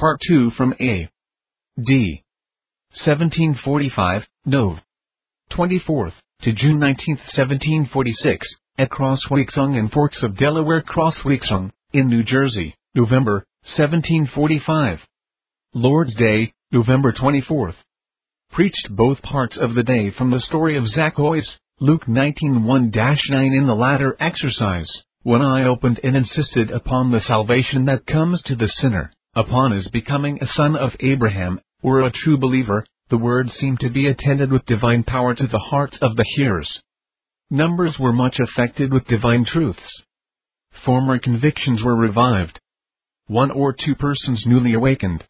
Part 2 from A. D. 1745, Nov. 24th to June 19, 1746, at Crossweeksung and Forks of Delaware Crossweeksung, in New Jersey, November, 1745. Lord's Day, November 24th. Preached both parts of the day from the story of Zacchaeus, Luke 19:1-9 in the latter exercise, when I opened and insisted upon the salvation that comes to the sinner, upon his becoming a son of Abraham, or a true believer, the word seemed to be attended with divine power to the hearts of the hearers. Numbers were much affected with divine truths. Former convictions were revived. One or two persons newly awakened.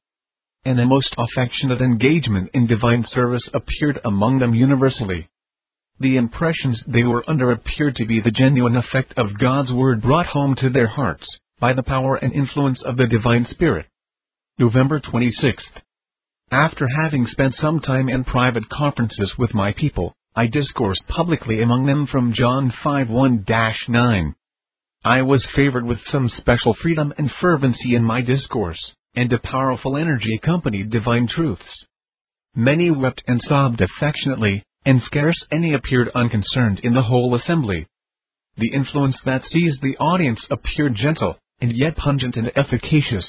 And a most affectionate engagement in divine service appeared among them universally. The impressions they were under appeared to be the genuine effect of God's Word brought home to their hearts, by the power and influence of the Divine Spirit. November 26th. After having spent some time in private conferences with my people, I discoursed publicly among them from John 5:1-9. I was favored with some special freedom and fervency in my discourse, and a powerful energy accompanied divine truths. Many wept and sobbed affectionately, and scarce any appeared unconcerned in the whole assembly. The influence that seized the audience appeared gentle, and yet pungent and efficacious.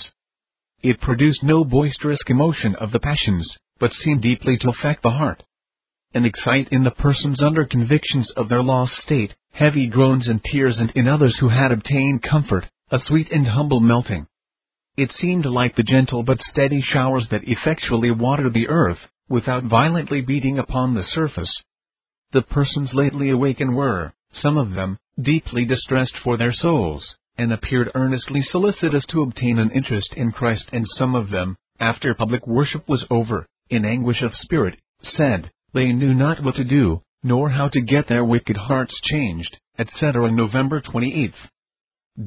It produced no boisterous commotion of the passions, but seemed deeply to affect the heart, and excite in the persons under convictions of their lost state, heavy groans and tears and in others who had obtained comfort, a sweet and humble melting. It seemed like the gentle but steady showers that effectually water the earth, without violently beating upon the surface. The persons lately awakened were, some of them, deeply distressed for their souls, and appeared earnestly solicitous to obtain an interest in Christ and some of them, after public worship was over, in anguish of spirit, said, they knew not what to do, nor how to get their wicked hearts changed, etc. November 28th.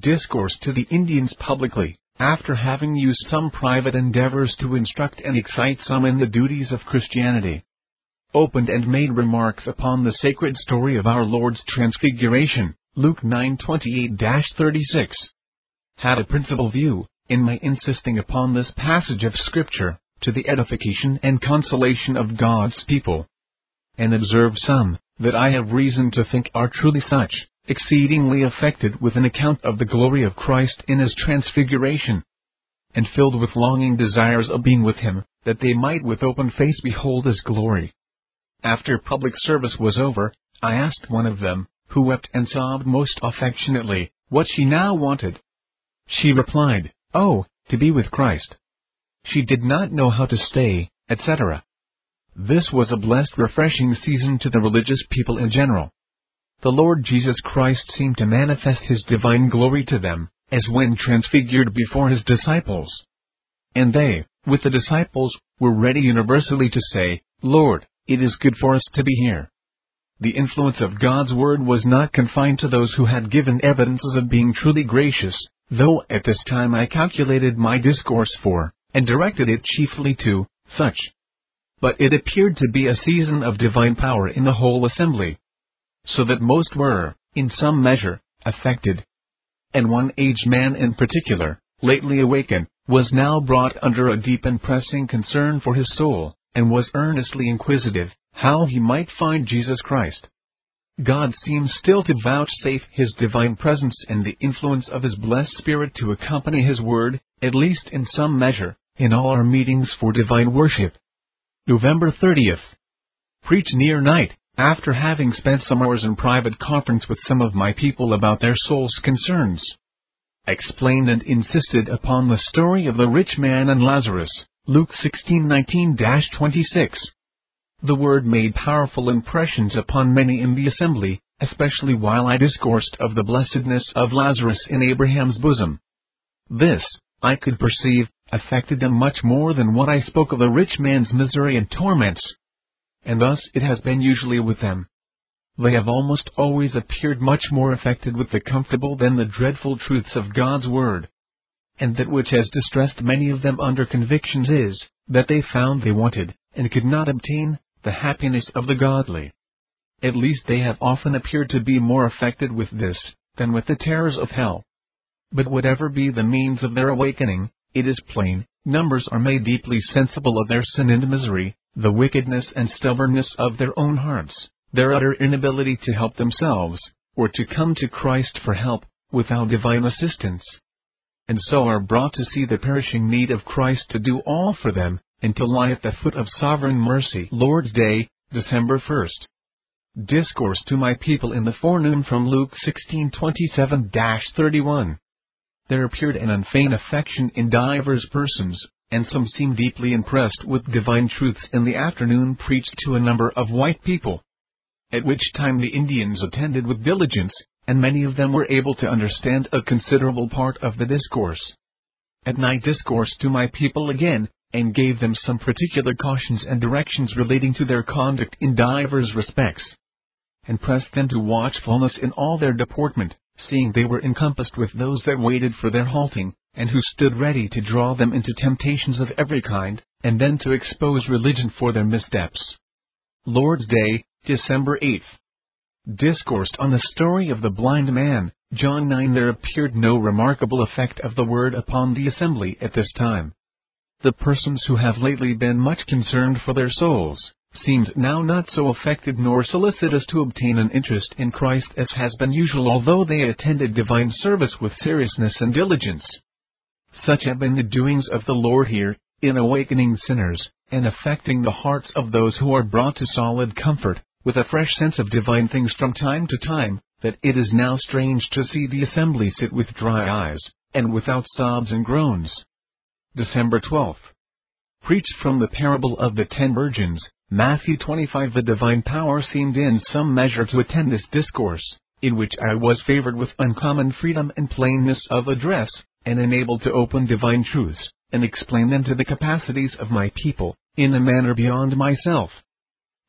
Discourse to the Indians publicly, after having used some private endeavors to instruct and excite some in the duties of Christianity. Opened and made remarks upon the sacred story of our Lord's Transfiguration, Luke 9:28-36. Had a principal view, in my insisting upon this passage of Scripture, to the edification and consolation of God's people. And observed some, that I have reason to think are truly such, exceedingly affected with an account of the glory of Christ in his transfiguration, and filled with longing desires of being with him, that they might with open face behold his glory. After public service was over, I asked one of them, who wept and sobbed most affectionately, what she now wanted. She replied, Oh, to be with Christ. She did not know how to stay, etc. This was a blessed refreshing season to the religious people in general. The Lord Jesus Christ seemed to manifest his divine glory to them, as when transfigured before his disciples. And they, with the disciples, were ready universally to say, Lord, it is good for us to be here. The influence of God's word was not confined to those who had given evidences of being truly gracious, though at this time I calculated my discourse for, and directed it chiefly to, such. But it appeared to be a season of divine power in the whole assembly. So that most were, in some measure, affected. And one aged man in particular, lately awakened, was now brought under a deep and pressing concern for his soul, and was earnestly inquisitive, how he might find Jesus Christ. God seems still to vouchsafe his divine presence and the influence of his blessed Spirit to accompany his word, at least in some measure, in all our meetings for divine worship. November 30th. Preach near night, after having spent some hours in private conference with some of my people about their soul's concerns. Explained and insisted upon the story of the rich man and Lazarus, Luke 16:19-26. The word made powerful impressions upon many in the assembly, especially while I discoursed of the blessedness of Lazarus in Abraham's bosom. This, I could perceive, affected them much more than what I spoke of the rich man's misery and torments. And thus it has been usually with them. They have almost always appeared much more affected with the comfortable than the dreadful truths of God's Word. And that which has distressed many of them under convictions is, that they found they wanted, and could not obtain, the happiness of the godly. At least they have often appeared to be more affected with this, than with the terrors of hell. But whatever be the means of their awakening, it is plain, numbers are made deeply sensible of their sin and misery, the wickedness and stubbornness of their own hearts, their utter inability to help themselves, or to come to Christ for help, without divine assistance. And so are brought to see the perishing need of Christ to do all for them, and to lie at the foot of sovereign mercy. Lord's Day, December 1st. Discourse to my people in the forenoon from Luke 16:27-31. There appeared an unfeigned affection in divers persons, and some seemed deeply impressed with divine truths in the afternoon preached to a number of white people. At which time the Indians attended with diligence, and many of them were able to understand a considerable part of the discourse. At night discourse to my people again, and gave them some particular cautions and directions relating to their conduct in divers respects, and pressed them to watchfulness in all their deportment, seeing they were encompassed with those that waited for their halting, and who stood ready to draw them into temptations of every kind, and then to expose religion for their missteps. Lord's Day, December 8th discoursed on the story of the blind man, John 9 There appeared no remarkable effect of the word upon the assembly at this time. The persons who have lately been much concerned for their souls, seemed now not so affected nor solicitous to obtain an interest in Christ as has been usual although they attended divine service with seriousness and diligence. Such have been the doings of the Lord here, in awakening sinners, and affecting the hearts of those who are brought to solid comfort, with a fresh sense of divine things from time to time, that it is now strange to see the assembly sit with dry eyes, and without sobs and groans. December 12th. Preached from the parable of the ten virgins, Matthew 25 The divine power seemed in some measure to attend this discourse, in which I was favored with uncommon freedom and plainness of address, and enabled to open divine truths, and explain them to the capacities of my people, in a manner beyond myself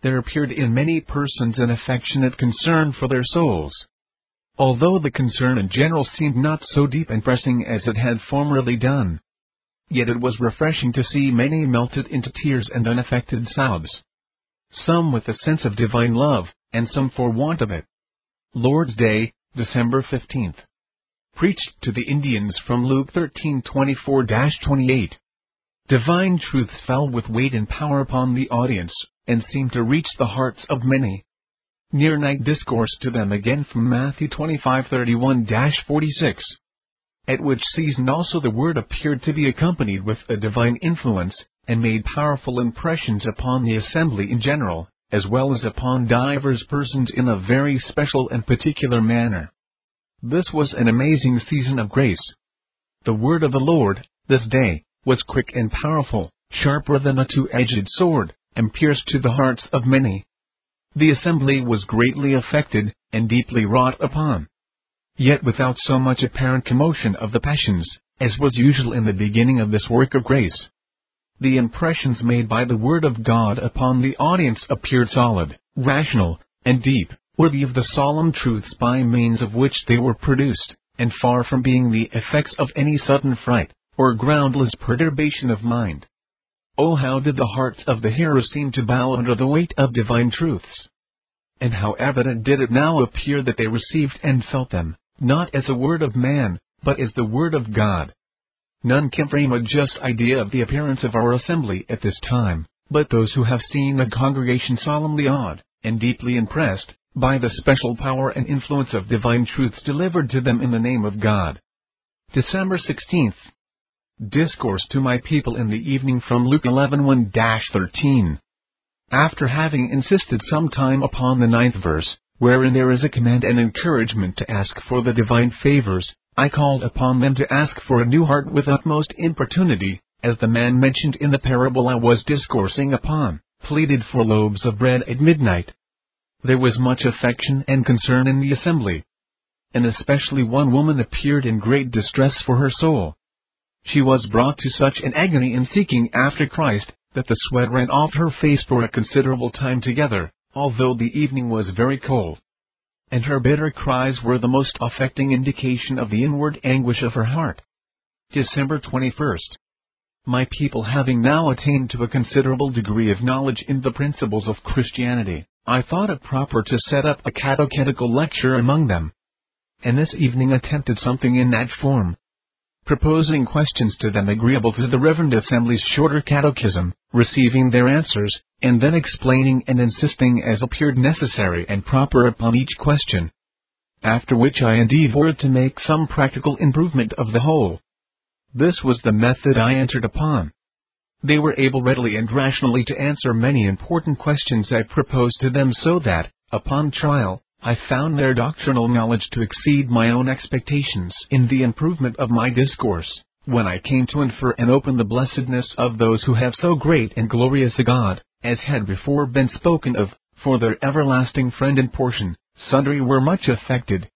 there appeared in many persons an affectionate concern for their souls. Although the concern in general seemed not so deep and pressing as it had formerly done, yet it was refreshing to see many melted into tears and unaffected sobs. Some with a sense of divine love, and some for want of it. Lord's Day, December 15th. Preached to the Indians from Luke 13:24-28. Divine truths fell with weight and power upon the audience, and seemed to reach the hearts of many. Near night discourse to them again from Matthew 25:31-46. At which season also the word appeared to be accompanied with a divine influence, and made powerful impressions upon the assembly in general, as well as upon divers persons in a very special and particular manner. This was an amazing season of grace. The word of the Lord, this day, was quick and powerful, sharper than a two-edged sword, and pierced to the hearts of many. The assembly was greatly affected, and deeply wrought upon. Yet without so much apparent commotion of the passions, as was usual in the beginning of this work of grace. The impressions made by the Word of God upon the audience appeared solid, rational, and deep, worthy of the solemn truths by means of which they were produced, and far from being the effects of any sudden fright, or groundless perturbation of mind. Oh, how did the hearts of the hearers seem to bow under the weight of divine truths! And how evident did it now appear that they received and felt them, not as a word of man, but as the word of God. None can frame a just idea of the appearance of our assembly at this time, but those who have seen a congregation solemnly awed, and deeply impressed, by the special power and influence of divine truths delivered to them in the name of God. December 16th, Discourse to my people in the evening from Luke 11:1-13. After having insisted some time upon the ninth verse, wherein there is a command and encouragement to ask for the divine favors, I called upon them to ask for a new heart with utmost importunity, as the man mentioned in the parable I was discoursing upon, pleaded for loaves of bread at midnight. There was much affection and concern in the assembly. And especially one woman appeared in great distress for her soul she was brought to such an agony in seeking after Christ, that the sweat ran off her face for a considerable time together, although the evening was very cold. And her bitter cries were the most affecting indication of the inward anguish of her heart. December 21st. My people having now attained to a considerable degree of knowledge in the principles of Christianity, I thought it proper to set up a catechetical lecture among them. And this evening attempted something in that form, proposing questions to them agreeable to the Reverend Assembly's shorter catechism, receiving their answers, and then explaining and insisting as appeared necessary and proper upon each question. After which I endeavored to make some practical improvement of the whole. This was the method I entered upon. They were able readily and rationally to answer many important questions I proposed to them so that, upon trial, I found their doctrinal knowledge to exceed my own expectations in the improvement of my discourse, when I came to infer and open the blessedness of those who have so great and glorious a God, as had before been spoken of, for their everlasting friend and portion, sundry were much affected.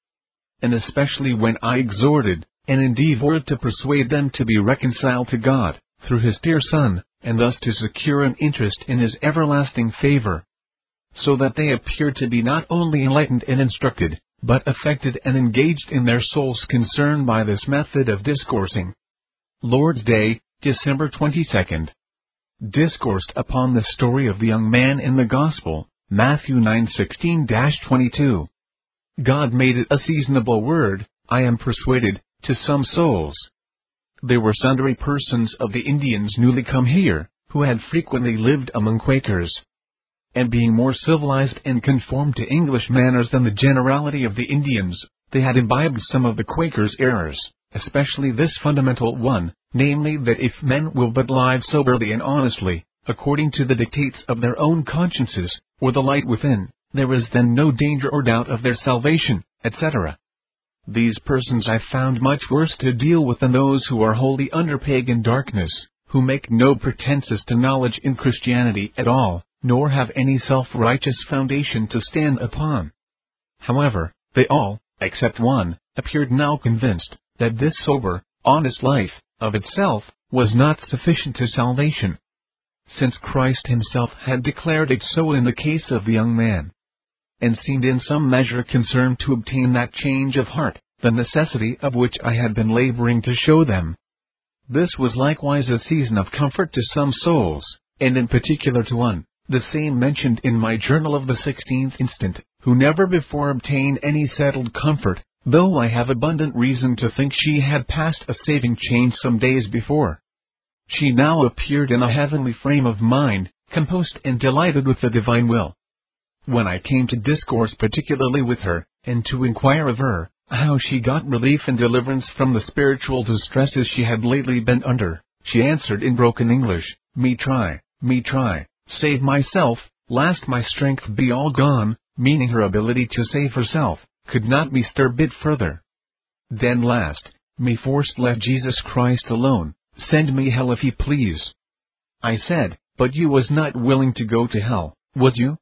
And especially when I exhorted, and endeavored to persuade them to be reconciled to God, through his dear Son, and thus to secure an interest in his everlasting favor, so that they appear to be not only enlightened and instructed, but affected and engaged in their souls concern by this method of discoursing. Lord's Day, December 22nd. Discoursed upon the story of the young man in the Gospel, Matthew 9:16-22. God made it a seasonable word, I am persuaded, to some souls. There were sundry persons of the Indians newly come here, who had frequently lived among Quakers, and being more civilized and conformed to English manners than the generality of the Indians, they had imbibed some of the Quakers' errors, especially this fundamental one, namely that if men will but live soberly and honestly, according to the dictates of their own consciences, or the light within, there is then no danger or doubt of their salvation, etc. These persons I found much worse to deal with than those who are wholly under pagan darkness, who make no pretenses to knowledge in Christianity at all, nor have any self-righteous foundation to stand upon. However, they all, except one, appeared now convinced that this sober, honest life, of itself, was not sufficient to salvation. Since Christ himself had declared it so in the case of the young man, and seemed in some measure concerned to obtain that change of heart, the necessity of which I had been laboring to show them. This was likewise a season of comfort to some souls, and in particular to one, the same mentioned in my journal of the 16th instant, who never before obtained any settled comfort, though I have abundant reason to think she had passed a saving change some days before. She now appeared in a heavenly frame of mind, composed and delighted with the divine will. When I came to discourse particularly with her, and to inquire of her, how she got relief and deliverance from the spiritual distresses she had lately been under, she answered in broken English, Me try, me try, Save myself, last my strength be all gone, meaning her ability to save herself, could not be stir bit further. Then last, me forced let Jesus Christ alone, send me hell if he please. I said, but you was not willing to go to hell, was you?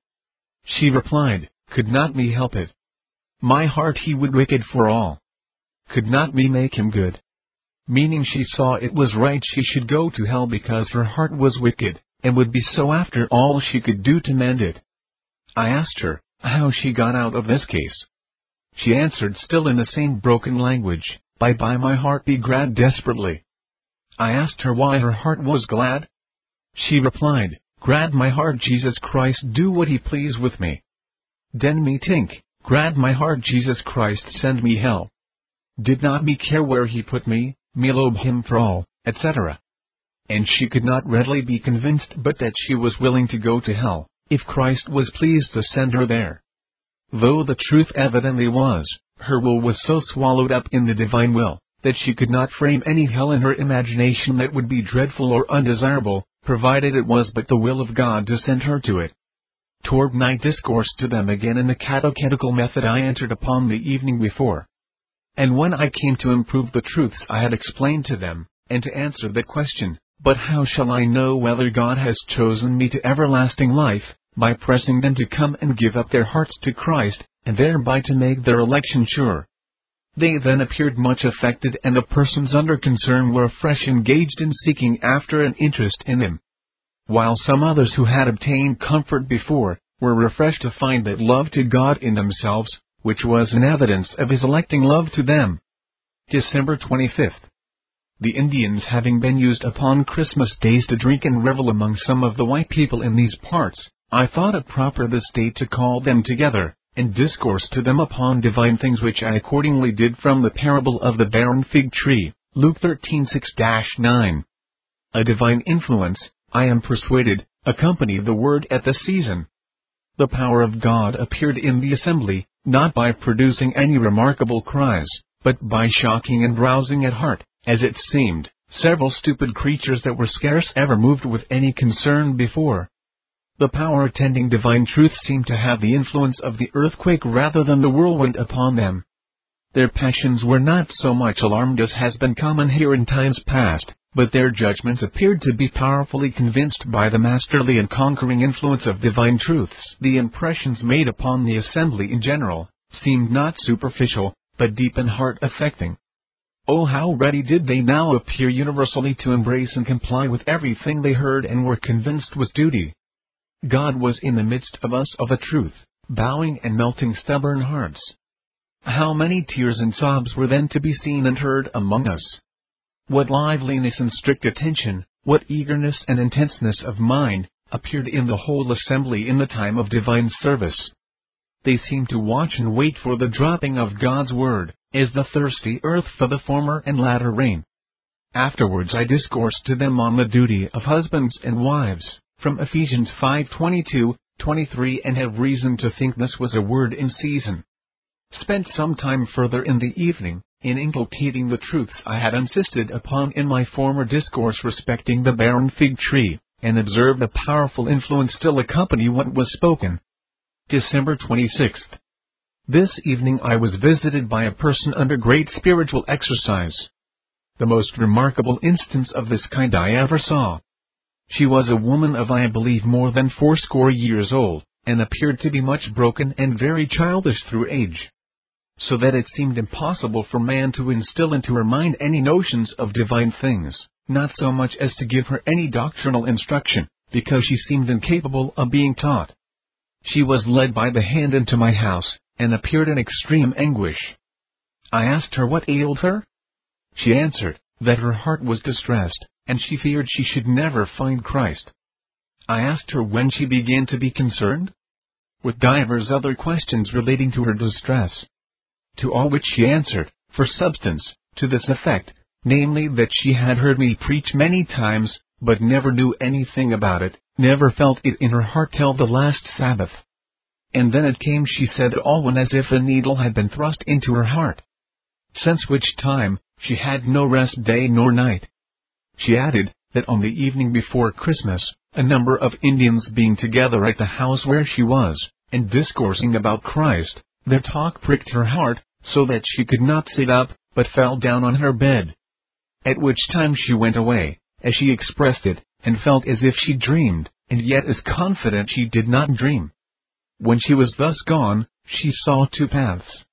She replied, could not me help it. My heart he would wicked for all. Could not me make him good. Meaning she saw it was right she should go to hell because her heart was wicked and would be so after all she could do to mend it. I asked her how she got out of this case. She answered still in the same broken language, By by my heart be glad desperately. I asked her why her heart was glad. She replied, Glad my heart Jesus Christ do what he please with me. Den me tink, glad my heart Jesus Christ send me hell. Did not me care where he put me, me lobe him for all, etc and she could not readily be convinced but that she was willing to go to hell, if Christ was pleased to send her there. Though the truth evidently was, her will was so swallowed up in the divine will, that she could not frame any hell in her imagination that would be dreadful or undesirable, provided it was but the will of God to send her to it. Toward night discourse to them again in the catechetical method I entered upon the evening before. And when I came to improve the truths I had explained to them, and to answer the question, but how shall I know whether God has chosen me to everlasting life? By pressing them to come and give up their hearts to Christ, and thereby to make their election sure. They then appeared much affected, and the persons under concern were afresh engaged in seeking after an interest in Him. While some others who had obtained comfort before, were refreshed to find that love to God in themselves, which was an evidence of His electing love to them. December 25th the Indians having been used upon Christmas days to drink and revel among some of the white people in these parts, I thought it proper this day to call them together, and discourse to them upon divine things which I accordingly did from the parable of the barren fig tree, Luke 13:6-9. A divine influence, I am persuaded, accompanied the word at the season. The power of God appeared in the assembly, not by producing any remarkable cries, but by shocking and rousing at heart, as it seemed, several stupid creatures that were scarce ever moved with any concern before. The power attending divine truth seemed to have the influence of the earthquake rather than the whirlwind upon them. Their passions were not so much alarmed as has been common here in times past, but their judgments appeared to be powerfully convinced by the masterly and conquering influence of divine truths. The impressions made upon the assembly in general seemed not superficial, but deep and heart affecting. Oh, how ready did they now appear universally to embrace and comply with everything they heard and were convinced was duty. God was in the midst of us of a truth, bowing and melting stubborn hearts. How many tears and sobs were then to be seen and heard among us? What liveliness and strict attention, what eagerness and intenseness of mind, appeared in the whole assembly in the time of divine service. They seemed to watch and wait for the dropping of God's word, as the thirsty earth for the former and latter rain. Afterwards I discoursed to them on the duty of husbands and wives, from Ephesians 5:22, 23 and have reason to think this was a word in season spent some time further in the evening, in inculcating the truths I had insisted upon in my former discourse respecting the barren fig tree, and observed a powerful influence still accompany what was spoken. December 26th. This evening I was visited by a person under great spiritual exercise. The most remarkable instance of this kind I ever saw. She was a woman of I believe more than fourscore years old, and appeared to be much broken and very childish through age so that it seemed impossible for man to instill into her mind any notions of divine things, not so much as to give her any doctrinal instruction, because she seemed incapable of being taught. She was led by the hand into my house, and appeared in extreme anguish. I asked her what ailed her. She answered, that her heart was distressed, and she feared she should never find Christ. I asked her when she began to be concerned? With divers other questions relating to her distress, to all which she answered, for substance, to this effect, namely that she had heard me preach many times, but never knew anything about it, never felt it in her heart till the last Sabbath. And then it came she said all when as if a needle had been thrust into her heart. Since which time, she had no rest day nor night. She added, that on the evening before Christmas, a number of Indians being together at the house where she was, and discoursing about Christ, their talk pricked her heart, so that she could not sit up, but fell down on her bed. At which time she went away, as she expressed it, and felt as if she dreamed, and yet as confident she did not dream. When she was thus gone, she saw two paths.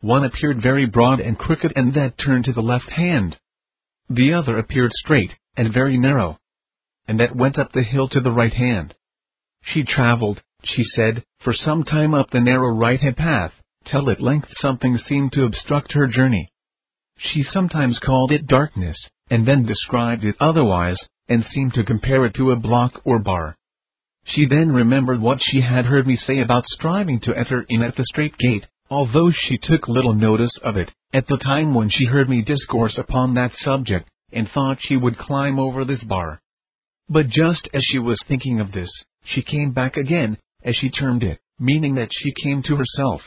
One appeared very broad and crooked and that turned to the left hand. The other appeared straight, and very narrow. And that went up the hill to the right hand. She traveled, she said, for some time up the narrow right hand path, till at length something seemed to obstruct her journey. She sometimes called it darkness, and then described it otherwise, and seemed to compare it to a block or bar. She then remembered what she had heard me say about striving to enter in at the straight gate, although she took little notice of it, at the time when she heard me discourse upon that subject, and thought she would climb over this bar. But just as she was thinking of this, she came back again, as she termed it, meaning that she came to herself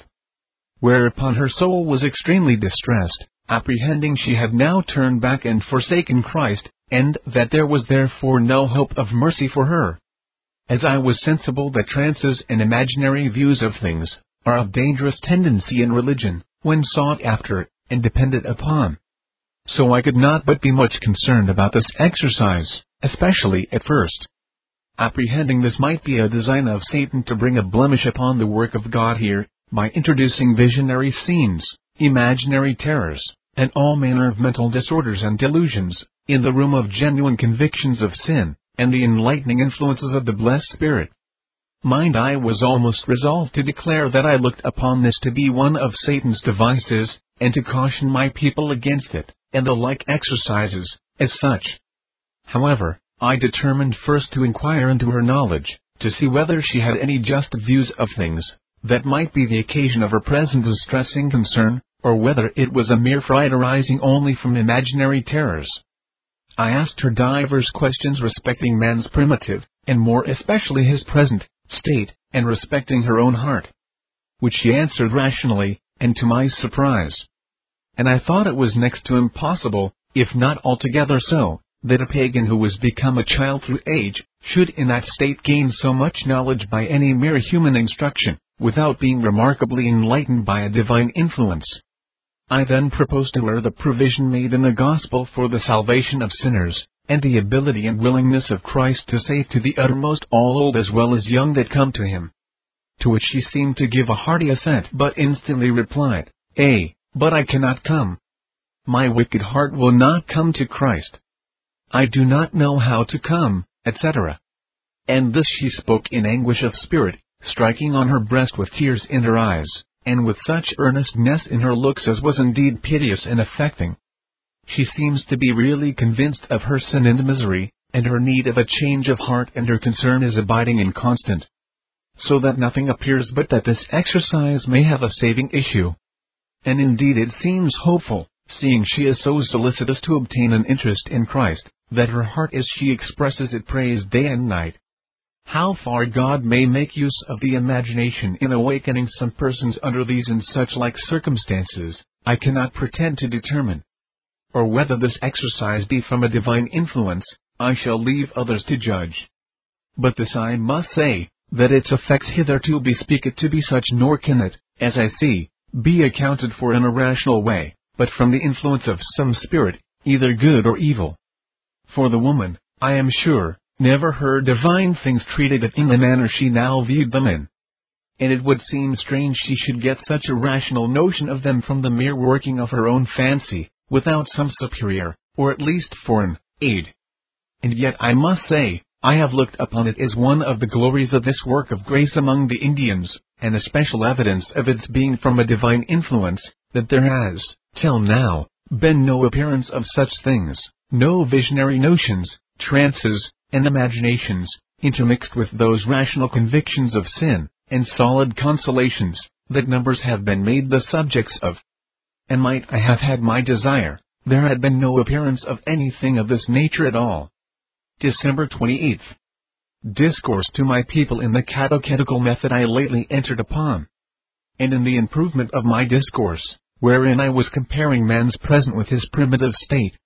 whereupon her soul was extremely distressed, apprehending she had now turned back and forsaken Christ, and that there was therefore no hope of mercy for her. As I was sensible that trances and imaginary views of things are of dangerous tendency in religion, when sought after and depended upon. So I could not but be much concerned about this exercise, especially at first. Apprehending this might be a design of Satan to bring a blemish upon the work of God here, by introducing visionary scenes, imaginary terrors, and all manner of mental disorders and delusions, in the room of genuine convictions of sin, and the enlightening influences of the blessed Spirit. Mind I was almost resolved to declare that I looked upon this to be one of Satan's devices, and to caution my people against it, and the like exercises, as such. However, I determined first to inquire into her knowledge, to see whether she had any just views of things, that might be the occasion of her present distressing concern, or whether it was a mere fright arising only from imaginary terrors. I asked her divers questions respecting man's primitive, and more especially his present, state, and respecting her own heart. Which she answered rationally, and to my surprise. And I thought it was next to impossible, if not altogether so, that a pagan who was become a child through age, should in that state gain so much knowledge by any mere human instruction, without being remarkably enlightened by a divine influence. I then proposed to her the provision made in the gospel for the salvation of sinners, and the ability and willingness of Christ to save to the uttermost all old as well as young that come to him. To which she seemed to give a hearty assent but instantly replied, A, but I cannot come. My wicked heart will not come to Christ. I do not know how to come, etc. And this she spoke in anguish of spirit, striking on her breast with tears in her eyes, and with such earnestness in her looks as was indeed piteous and affecting. She seems to be really convinced of her sin and misery, and her need of a change of heart and her concern is abiding and constant. So that nothing appears but that this exercise may have a saving issue. And indeed it seems hopeful, seeing she is so solicitous to obtain an interest in Christ, that her heart as she expresses it prays day and night. How far God may make use of the imagination in awakening some persons under these and such like circumstances, I cannot pretend to determine. Or whether this exercise be from a divine influence, I shall leave others to judge. But this I must say, that its effects hitherto bespeak it to be such nor can it, as I see, be accounted for in a rational way, but from the influence of some spirit, either good or evil. For the woman, I am sure, never heard divine things treated in the manner she now viewed them in. And it would seem strange she should get such a rational notion of them from the mere working of her own fancy, without some superior, or at least foreign, aid. And yet I must say, I have looked upon it as one of the glories of this work of grace among the Indians, and a special evidence of its being from a divine influence, that there has, till now, been no appearance of such things no visionary notions, trances, and imaginations, intermixed with those rational convictions of sin, and solid consolations, that numbers have been made the subjects of. And might I have had my desire, there had been no appearance of anything of this nature at all. December 28th. Discourse to my people in the catechetical method I lately entered upon. And in the improvement of my discourse, wherein I was comparing man's present with his primitive state,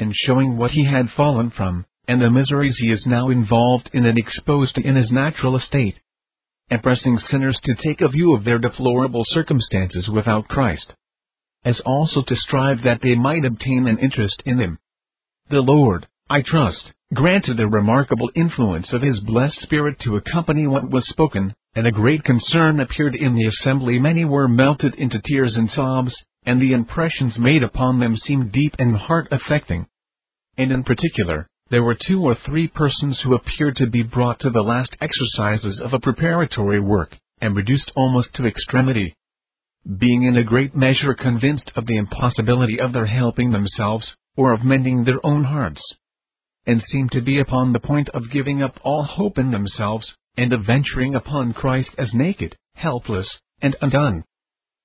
and showing what he had fallen from, and the miseries he is now involved in and exposed to in his natural estate. And pressing sinners to take a view of their deplorable circumstances without Christ. As also to strive that they might obtain an interest in him. The Lord, I trust, granted a remarkable influence of his blessed Spirit to accompany what was spoken, and a great concern appeared in the assembly. Many were melted into tears and sobs, and the impressions made upon them seemed deep and heart affecting and in particular, there were two or three persons who appeared to be brought to the last exercises of a preparatory work, and reduced almost to extremity. Being in a great measure convinced of the impossibility of their helping themselves, or of mending their own hearts, and seemed to be upon the point of giving up all hope in themselves, and of venturing upon Christ as naked, helpless, and undone.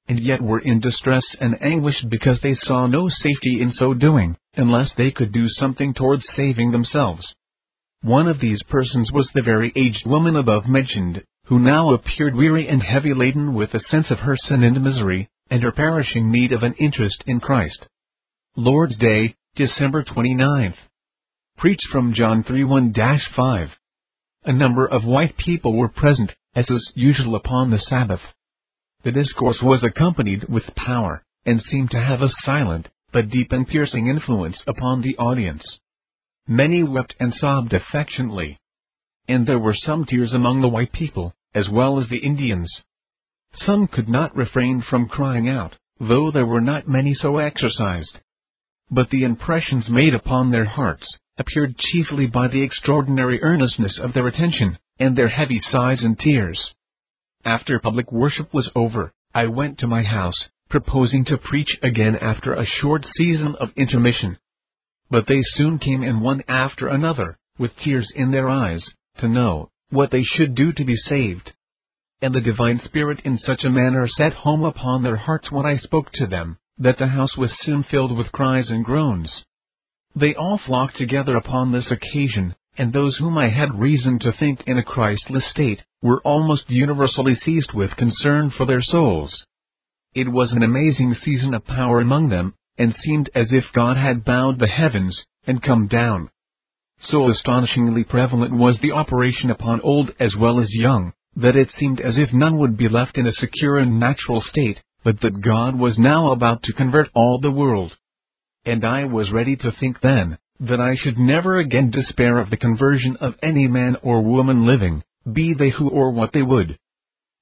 And yet were in distress and anguish because they saw no safety in so doing unless they could do something towards saving themselves. One of these persons was the very aged woman above mentioned, who now appeared weary and heavy laden with a sense of her sin and misery, and her perishing need of an interest in Christ. Lord's Day, December 29th. Preached from John 3:1-5. A number of white people were present, as is usual upon the Sabbath. The discourse was accompanied with power, and seemed to have a silent, but deep and piercing influence upon the audience. Many wept and sobbed affectionately. And there were some tears among the white people, as well as the Indians. Some could not refrain from crying out, though there were not many so exercised. But the impressions made upon their hearts, appeared chiefly by the extraordinary earnestness of their attention, and their heavy sighs and tears. After public worship was over, I went to my house, proposing to preach again after a short season of intermission. But they soon came in one after another, with tears in their eyes, to know what they should do to be saved. and the divine spirit in such a manner set home upon their hearts when I spoke to them, that the house was soon filled with cries and groans. They all flocked together upon this occasion, and those whom I had reason to think in a Christless state, were almost universally seized with concern for their souls. It was an amazing season of power among them, and seemed as if God had bowed the heavens, and come down. So astonishingly prevalent was the operation upon old as well as young, that it seemed as if none would be left in a secure and natural state, but that God was now about to convert all the world. And I was ready to think then, that I should never again despair of the conversion of any man or woman living, be they who or what they would.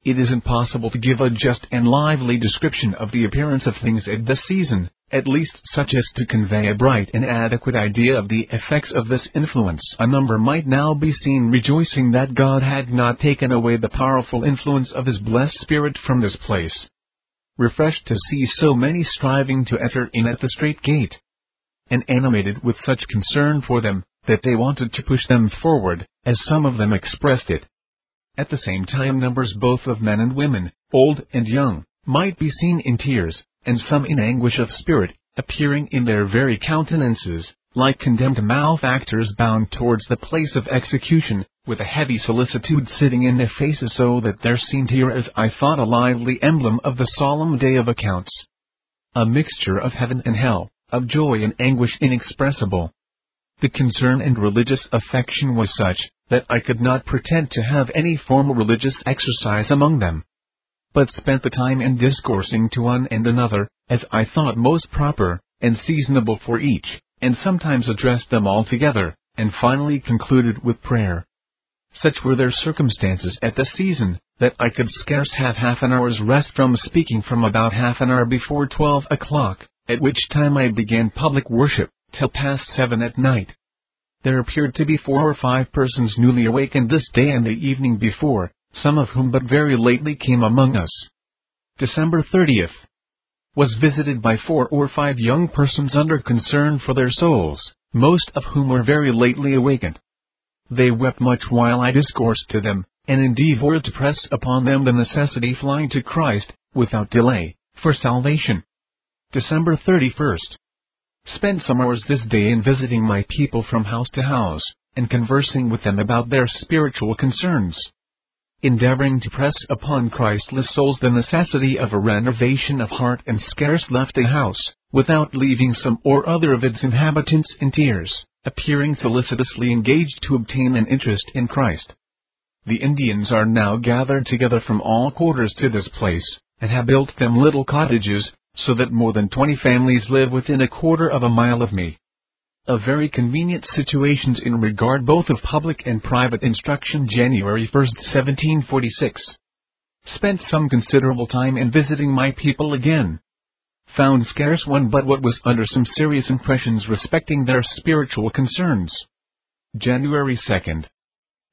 It is impossible to give a just and lively description of the appearance of things at this season, at least such as to convey a bright and adequate idea of the effects of this influence. A number might now be seen rejoicing that God had not taken away the powerful influence of His blessed Spirit from this place. Refreshed to see so many striving to enter in at the strait gate, and animated with such concern for them, that they wanted to push them forward, as some of them expressed it. At the same time numbers both of men and women, old and young, might be seen in tears, and some in anguish of spirit, appearing in their very countenances, like condemned malefactors bound towards the place of execution, with a heavy solicitude sitting in their faces so that there seemed here as I thought a lively emblem of the solemn day of accounts. A mixture of heaven and hell, of joy and anguish inexpressible. The concern and religious affection was such, that I could not pretend to have any formal religious exercise among them, but spent the time in discoursing to one and another, as I thought most proper, and seasonable for each, and sometimes addressed them all together, and finally concluded with prayer. Such were their circumstances at the season, that I could scarce have half an hour's rest from speaking from about half an hour before twelve o'clock, at which time I began public worship, till past seven at night. There appeared to be four or five persons newly awakened this day and the evening before, some of whom but very lately came among us. December 30th was visited by four or five young persons under concern for their souls, most of whom were very lately awakened. They wept much while I discoursed to them, and endeavored to press upon them the necessity flying to Christ, without delay, for salvation. December 31st Spent some hours this day in visiting my people from house to house, and conversing with them about their spiritual concerns. Endeavoring to press upon Christless souls the necessity of a renovation of heart and scarce left a house, without leaving some or other of its inhabitants in tears, appearing solicitously engaged to obtain an interest in Christ. The Indians are now gathered together from all quarters to this place, and have built them little cottages, so that more than 20 families live within a quarter of a mile of me. A very convenient situations in regard both of public and private instruction January 1, 1746. Spent some considerable time in visiting my people again. Found scarce one but what was under some serious impressions respecting their spiritual concerns. January 2nd.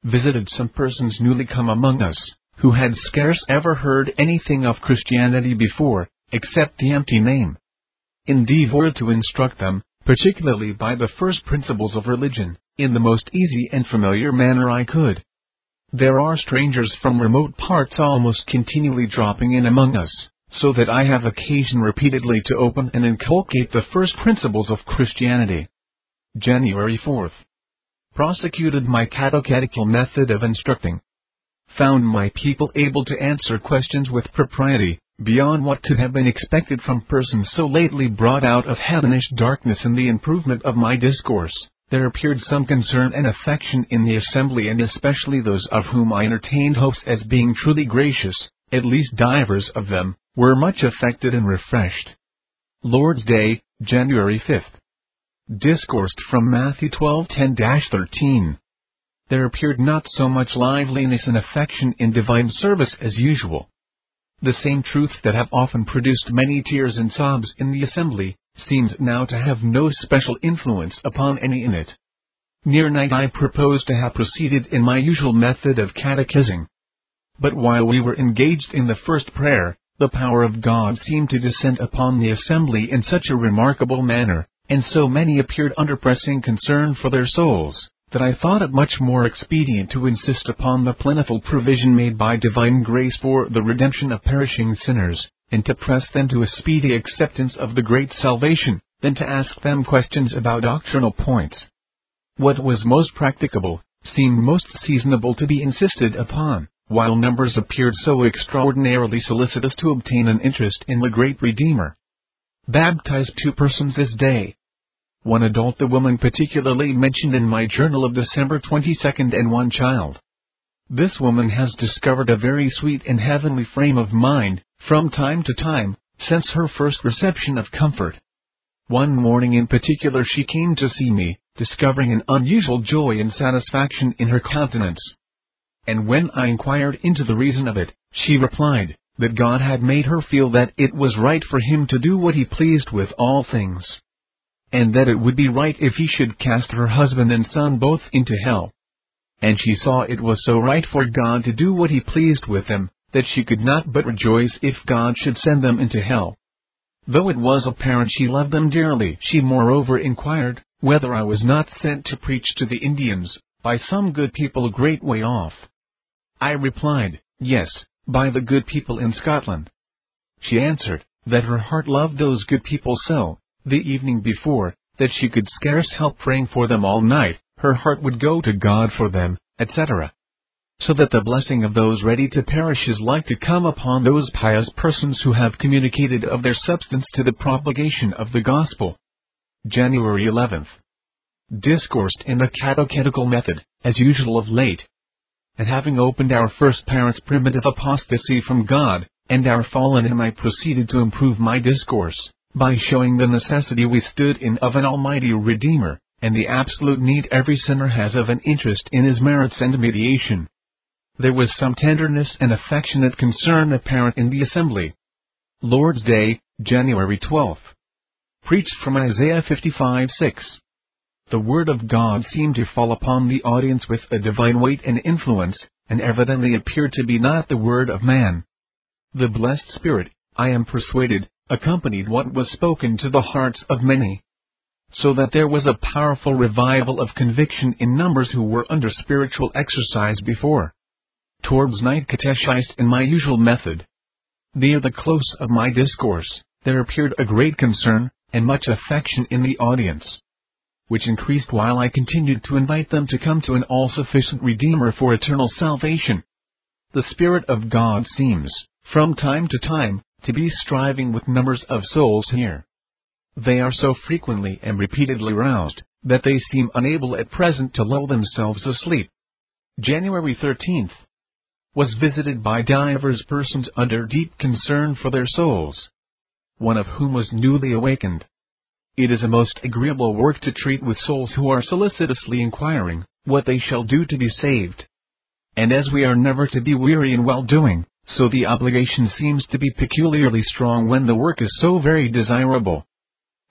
Visited some persons newly come among us, who had scarce ever heard anything of Christianity before, except the empty name. Endeavor to instruct them, particularly by the first principles of religion, in the most easy and familiar manner I could. There are strangers from remote parts almost continually dropping in among us, so that I have occasion repeatedly to open and inculcate the first principles of Christianity. January 4th. Prosecuted my catechetical method of instructing. Found my people able to answer questions with propriety, beyond what could have been expected from persons so lately brought out of heathenish darkness in the improvement of my discourse, there appeared some concern and affection in the assembly and especially those of whom I entertained hopes as being truly gracious, at least divers of them, were much affected and refreshed. Lord's Day, January 5th. Discoursed from Matthew 12:10-13. There appeared not so much liveliness and affection in divine service as usual. The same truths that have often produced many tears and sobs in the assembly, seemed now to have no special influence upon any in it. Near night I proposed to have proceeded in my usual method of catechizing. But while we were engaged in the first prayer, the power of God seemed to descend upon the assembly in such a remarkable manner, and so many appeared under pressing concern for their souls, that I thought it much more expedient to insist upon the plentiful provision made by divine grace for the redemption of perishing sinners, and to press them to a speedy acceptance of the great salvation, than to ask them questions about doctrinal points. What was most practicable, seemed most seasonable to be insisted upon, while numbers appeared so extraordinarily solicitous to obtain an interest in the great Redeemer. Baptize two persons this day. One adult the woman particularly mentioned in my journal of December 22nd and one child. This woman has discovered a very sweet and heavenly frame of mind, from time to time, since her first reception of comfort. One morning in particular she came to see me, discovering an unusual joy and satisfaction in her countenance. And when I inquired into the reason of it, she replied, that God had made her feel that it was right for him to do what he pleased with all things. And that it would be right if he should cast her husband and son both into hell. And she saw it was so right for God to do what he pleased with them, that she could not but rejoice if God should send them into hell. Though it was apparent she loved them dearly, she moreover inquired whether I was not sent to preach to the Indians by some good people a great way off. I replied, Yes, by the good people in Scotland. She answered that her heart loved those good people so, the evening before, that she could scarce help praying for them all night, her heart would go to God for them, etc so that the blessing of those ready to perish is like to come upon those pious persons who have communicated of their substance to the propagation of the gospel. January 11th. Discoursed in the catechetical method, as usual of late. And having opened our first parents' primitive apostasy from God, and our fallen him I proceeded to improve my discourse, by showing the necessity we stood in of an almighty Redeemer, and the absolute need every sinner has of an interest in his merits and mediation. There was some tenderness and affectionate concern apparent in the assembly. Lord's Day, January 12. Preached from Isaiah 55 6. The Word of God seemed to fall upon the audience with a divine weight and influence, and evidently appeared to be not the Word of man. The blessed Spirit, I am persuaded, accompanied what was spoken to the hearts of many. So that there was a powerful revival of conviction in numbers who were under spiritual exercise before towards night catechized in my usual method. Near the close of my discourse, there appeared a great concern, and much affection in the audience, which increased while I continued to invite them to come to an all-sufficient Redeemer for eternal salvation. The Spirit of God seems, from time to time, to be striving with numbers of souls here. They are so frequently and repeatedly roused, that they seem unable at present to lull themselves asleep. January 13th was visited by divers persons under deep concern for their souls, one of whom was newly awakened. It is a most agreeable work to treat with souls who are solicitously inquiring what they shall do to be saved. And as we are never to be weary in well doing, so the obligation seems to be peculiarly strong when the work is so very desirable.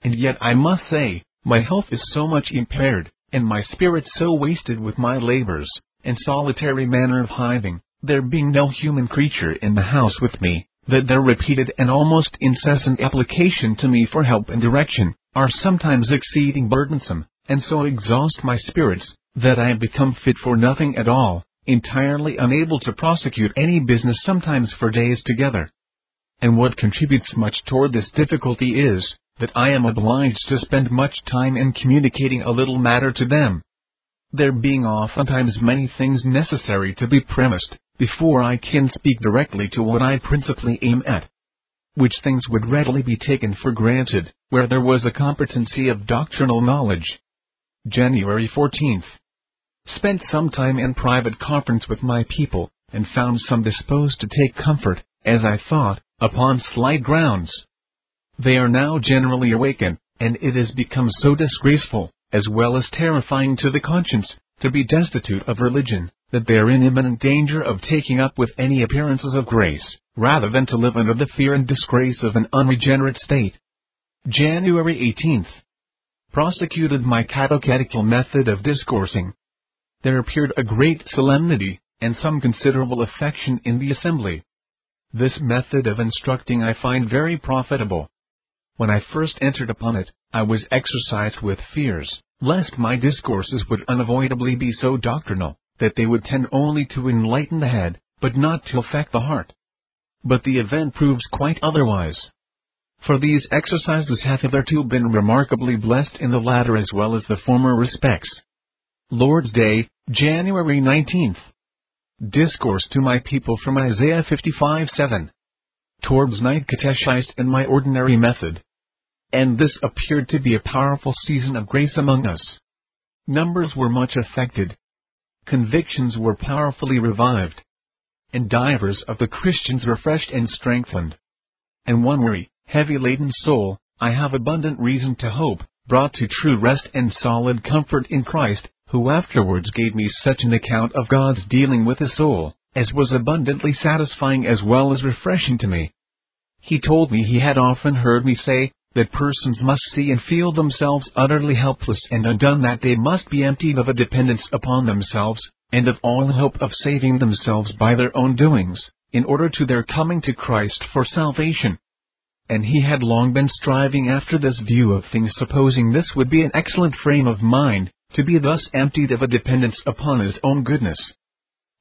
And yet I must say, my health is so much impaired, and my spirits so wasted with my labors, and solitary manner of hiving, there being no human creature in the house with me, that their repeated and almost incessant application to me for help and direction, are sometimes exceeding burdensome, and so exhaust my spirits, that I become fit for nothing at all, entirely unable to prosecute any business sometimes for days together. And what contributes much toward this difficulty is, that I am obliged to spend much time in communicating a little matter to them. There being oftentimes many things necessary to be premised, before I can speak directly to what I principally aim at. Which things would readily be taken for granted, where there was a competency of doctrinal knowledge. January 14th. Spent some time in private conference with my people, and found some disposed to take comfort, as I thought, upon slight grounds. They are now generally awakened, and it has become so disgraceful, as well as terrifying to the conscience, to be destitute of religion, that they are in imminent danger of taking up with any appearances of grace, rather than to live under the fear and disgrace of an unregenerate state. January 18th. Prosecuted my catechetical method of discoursing. There appeared a great solemnity, and some considerable affection in the assembly. This method of instructing I find very profitable. when I first entered upon it, I was exercised with fears, lest my discourses would unavoidably be so doctrinal, that they would tend only to enlighten the head, but not to affect the heart. But the event proves quite otherwise. For these exercises have hitherto been remarkably blessed in the latter as well as the former respects. Lord's Day, January 19th. Discourse to my people from Isaiah 55 7. Towards night catechized in my ordinary method, and this appeared to be a powerful season of grace among us. Numbers were much affected. Convictions were powerfully revived. And divers of the Christians refreshed and strengthened. And one weary, heavy laden soul, I have abundant reason to hope, brought to true rest and solid comfort in Christ, who afterwards gave me such an account of God's dealing with his soul, as was abundantly satisfying as well as refreshing to me. He told me he had often heard me say, that persons must see and feel themselves utterly helpless and undone that they must be emptied of a dependence upon themselves, and of all hope of saving themselves by their own doings, in order to their coming to Christ for salvation. And he had long been striving after this view of things supposing this would be an excellent frame of mind, to be thus emptied of a dependence upon his own goodness.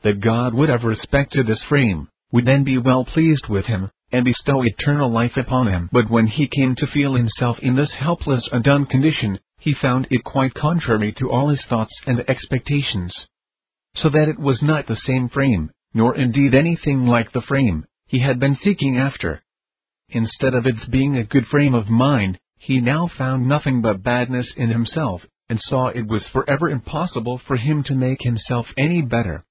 That God would have respect to this frame, would then be well pleased with him, and bestow eternal life upon him. But when he came to feel himself in this helpless and undone condition, he found it quite contrary to all his thoughts and expectations. So that it was not the same frame, nor indeed anything like the frame, he had been seeking after. Instead of its being a good frame of mind, he now found nothing but badness in himself, and saw it was forever impossible for him to make himself any better.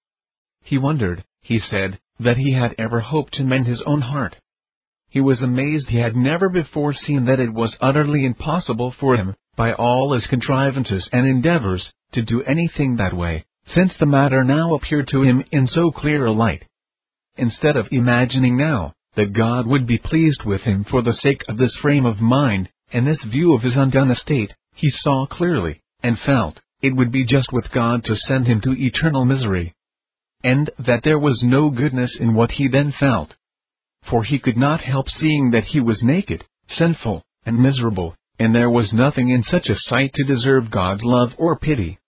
He wondered, he said, that he had ever hoped to mend his own heart. He was amazed he had never before seen that it was utterly impossible for him, by all his contrivances and endeavors, to do anything that way, since the matter now appeared to him in so clear a light. Instead of imagining now, that God would be pleased with him for the sake of this frame of mind, and this view of his undone estate, he saw clearly, and felt, it would be just with God to send him to eternal misery. And that there was no goodness in what he then felt, for he could not help seeing that he was naked, sinful, and miserable, and there was nothing in such a sight to deserve God's love or pity.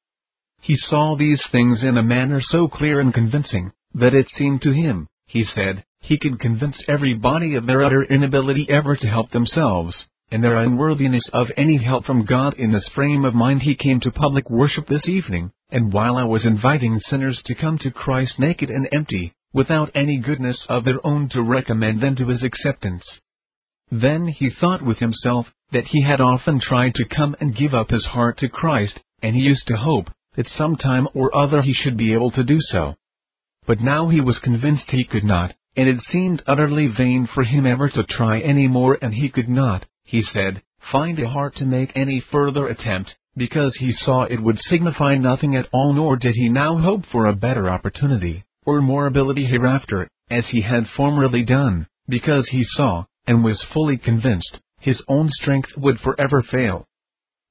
He saw these things in a manner so clear and convincing, that it seemed to him, he said, he could convince everybody of their utter inability ever to help themselves, and their unworthiness of any help from God in this frame of mind he came to public worship this evening, and while I was inviting sinners to come to Christ naked and empty, without any goodness of their own to recommend them to his acceptance. Then he thought with himself, that he had often tried to come and give up his heart to Christ, and he used to hope, that some time or other he should be able to do so. But now he was convinced he could not, and it seemed utterly vain for him ever to try any more and he could not, he said, find a heart to make any further attempt, because he saw it would signify nothing at all nor did he now hope for a better opportunity or more ability hereafter, as he had formerly done, because he saw, and was fully convinced, his own strength would forever fail.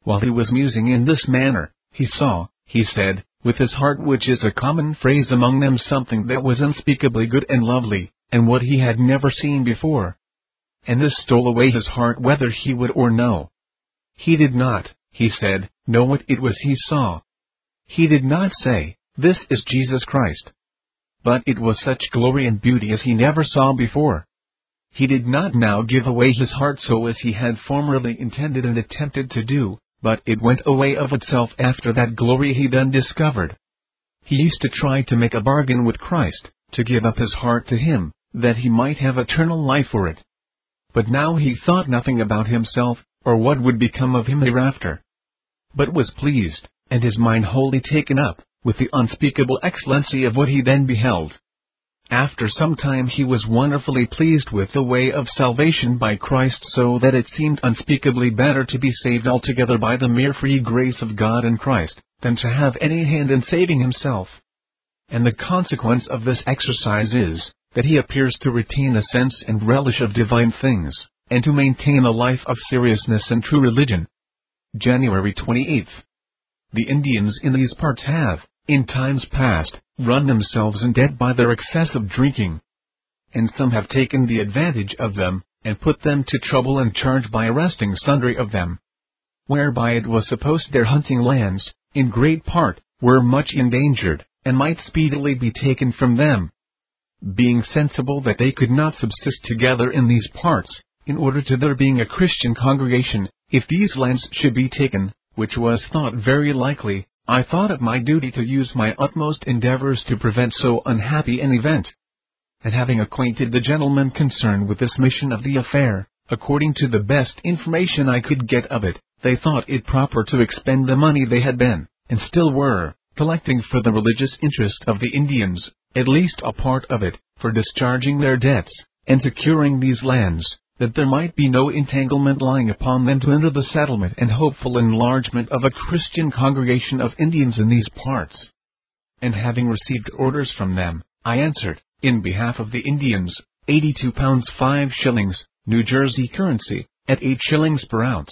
While he was musing in this manner, he saw, he said, with his heart which is a common phrase among them something that was unspeakably good and lovely, and what he had never seen before. And this stole away his heart whether he would or no. He did not, he said, know what it was he saw. He did not say, This is Jesus Christ but it was such glory and beauty as he never saw before. He did not now give away his heart so as he had formerly intended and attempted to do, but it went away of itself after that glory he then discovered. He used to try to make a bargain with Christ, to give up his heart to him, that he might have eternal life for it. But now he thought nothing about himself, or what would become of him hereafter. But was pleased, and his mind wholly taken up, with the unspeakable excellency of what he then beheld. After some time he was wonderfully pleased with the way of salvation by Christ so that it seemed unspeakably better to be saved altogether by the mere free grace of God in Christ, than to have any hand in saving himself. And the consequence of this exercise is, that he appears to retain a sense and relish of divine things, and to maintain a life of seriousness and true religion. January 28th. The Indians in these parts have, in times past, run themselves in debt by their excessive drinking. And some have taken the advantage of them, and put them to trouble and charge by arresting sundry of them. Whereby it was supposed their hunting lands, in great part, were much endangered, and might speedily be taken from them. Being sensible that they could not subsist together in these parts, in order to their being a Christian congregation, if these lands should be taken, which was thought very likely, I thought it my duty to use my utmost endeavors to prevent so unhappy an event. And having acquainted the gentlemen concerned with this mission of the affair, according to the best information I could get of it, they thought it proper to expend the money they had been, and still were, collecting for the religious interest of the Indians, at least a part of it, for discharging their debts, and securing these lands, that there might be no entanglement lying upon them to enter the settlement and hopeful enlargement of a Christian congregation of Indians in these parts. And having received orders from them, I answered, in behalf of the Indians, 82 pounds 5 shillings, New Jersey currency, at 8 shillings per ounce.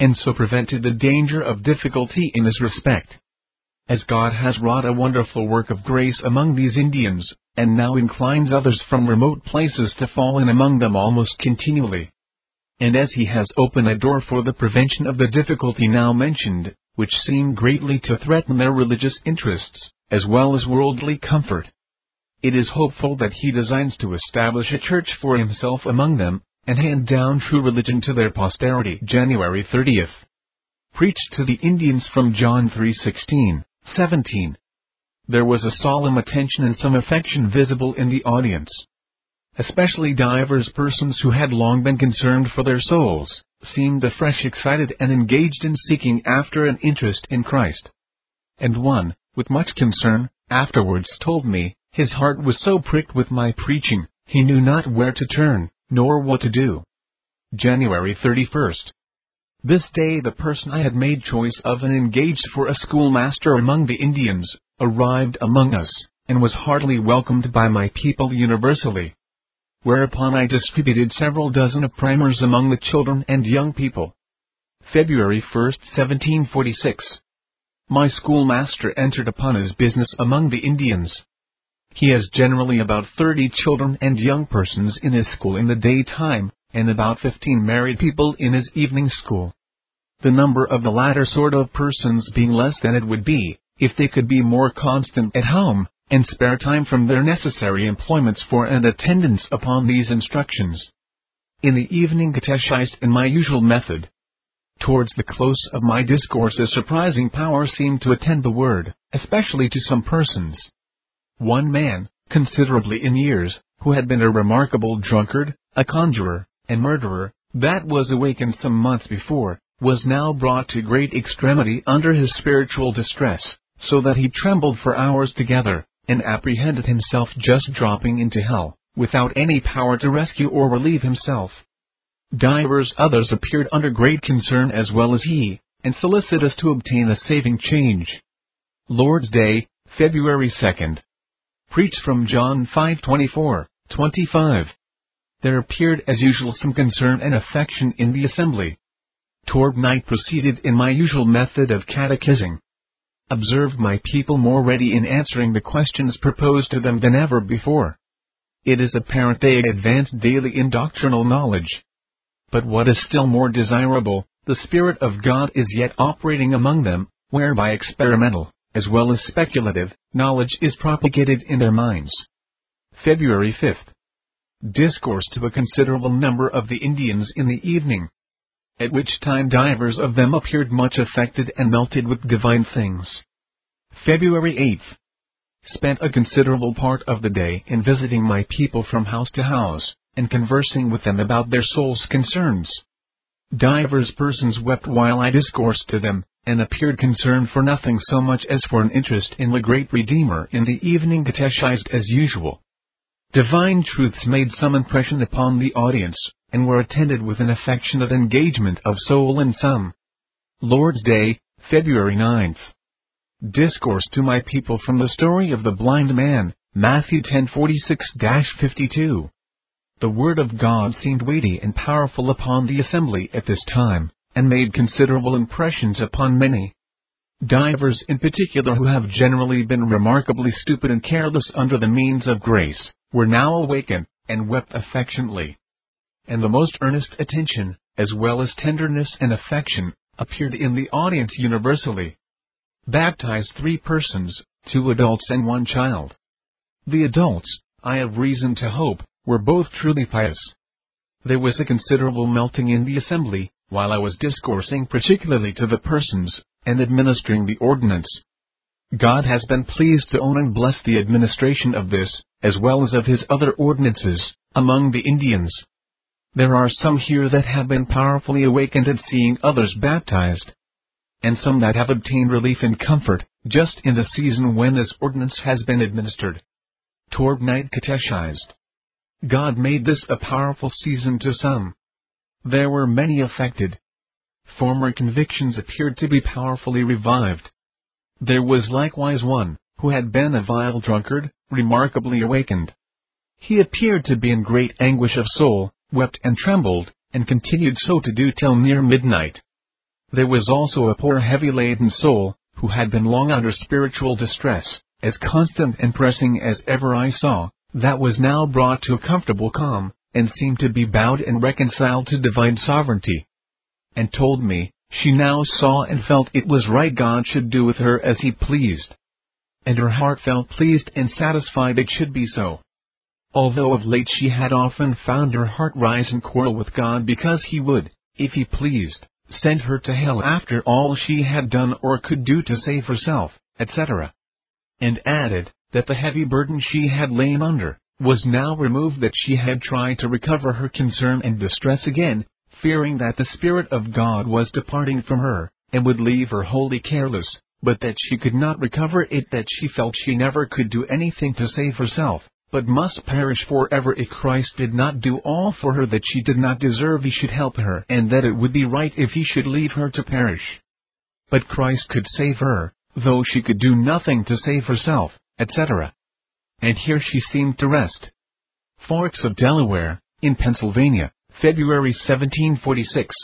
And so prevented the danger of difficulty in this respect. As God has wrought a wonderful work of grace among these Indians, and now inclines others from remote places to fall in among them almost continually. And as he has opened a door for the prevention of the difficulty now mentioned, which seem greatly to threaten their religious interests, as well as worldly comfort, it is hopeful that he designs to establish a church for himself among them, and hand down true religion to their posterity. January 30th. Preached to the Indians from John 3:16, 17 there was a solemn attention and some affection visible in the audience. Especially divers persons who had long been concerned for their souls, seemed afresh excited and engaged in seeking after an interest in Christ. And one, with much concern, afterwards told me, his heart was so pricked with my preaching, he knew not where to turn, nor what to do. January 31st. This day the person I had made choice of and engaged for a schoolmaster among the Indians, arrived among us, and was heartily welcomed by my people universally. Whereupon I distributed several dozen of primers among the children and young people. February 1, 1746. My schoolmaster entered upon his business among the Indians. He has generally about thirty children and young persons in his school in the daytime, and about fifteen married people in his evening school. The number of the latter sort of persons being less than it would be, if they could be more constant at home, and spare time from their necessary employments for an attendance upon these instructions. In the evening catechized in my usual method. Towards the close of my discourse a surprising power seemed to attend the word, especially to some persons. One man, considerably in years, who had been a remarkable drunkard, a conjurer, and murderer, that was awakened some months before, was now brought to great extremity under his spiritual distress, so that he trembled for hours together, and apprehended himself just dropping into hell, without any power to rescue or relieve himself. Divers others appeared under great concern as well as he, and solicitous to obtain a saving change. Lord's Day, February 2nd. Preached from John 5:24, 25. There appeared as usual some concern and affection in the assembly. Toward night proceeded in my usual method of catechizing, observed my people more ready in answering the questions proposed to them than ever before. It is apparent they advance daily in doctrinal knowledge. But what is still more desirable, the Spirit of God is yet operating among them, whereby experimental, as well as speculative, knowledge is propagated in their minds. February 5th. Discourse to a considerable number of the Indians in the evening, at which time divers of them appeared much affected and melted with divine things. February 8th. Spent a considerable part of the day in visiting my people from house to house, and conversing with them about their soul's concerns. Divers persons wept while I discoursed to them, and appeared concerned for nothing so much as for an interest in the great Redeemer in the evening catechized as usual. Divine truths made some impression upon the audience, and were attended with an affectionate engagement of soul in some. Lord's Day, February 9th. Discourse to my people from the story of the blind man, Matthew 1046-52. The word of God seemed weighty and powerful upon the assembly at this time, and made considerable impressions upon many. Divers in particular who have generally been remarkably stupid and careless under the means of grace, were now awakened, and wept affectionately. and the most earnest attention, as well as tenderness and affection, appeared in the audience universally. Baptized three persons, two adults and one child. The adults, I have reason to hope, were both truly pious. There was a considerable melting in the assembly, while I was discoursing particularly to the persons, and administering the ordinance. God has been pleased to own and bless the administration of this, as well as of his other ordinances, among the Indians. There are some here that have been powerfully awakened at seeing others baptized, and some that have obtained relief and comfort, just in the season when this ordinance has been administered. Toward night catechized. God made this a powerful season to some. There were many affected. Former convictions appeared to be powerfully revived. There was likewise one, who had been a vile drunkard, remarkably awakened. He appeared to be in great anguish of soul, wept and trembled, and continued so to do till near midnight. There was also a poor heavy laden soul, who had been long under spiritual distress, as constant and pressing as ever I saw, that was now brought to a comfortable calm, and seemed to be bowed and reconciled to divine sovereignty. And told me, she now saw and felt it was right God should do with her as he pleased. And her heart felt pleased and satisfied it should be so. Although of late she had often found her heart rise and quarrel with God because he would, if he pleased, send her to hell after all she had done or could do to save herself, etc. And added, that the heavy burden she had lain under, was now removed that she had tried to recover her concern and distress again, fearing that the Spirit of God was departing from her, and would leave her wholly careless, but that she could not recover it that she felt she never could do anything to save herself, but must perish forever if Christ did not do all for her that she did not deserve he should help her, and that it would be right if he should leave her to perish. But Christ could save her, though she could do nothing to save herself, etc. And here she seemed to rest. Forks of Delaware, in Pennsylvania, February 1746.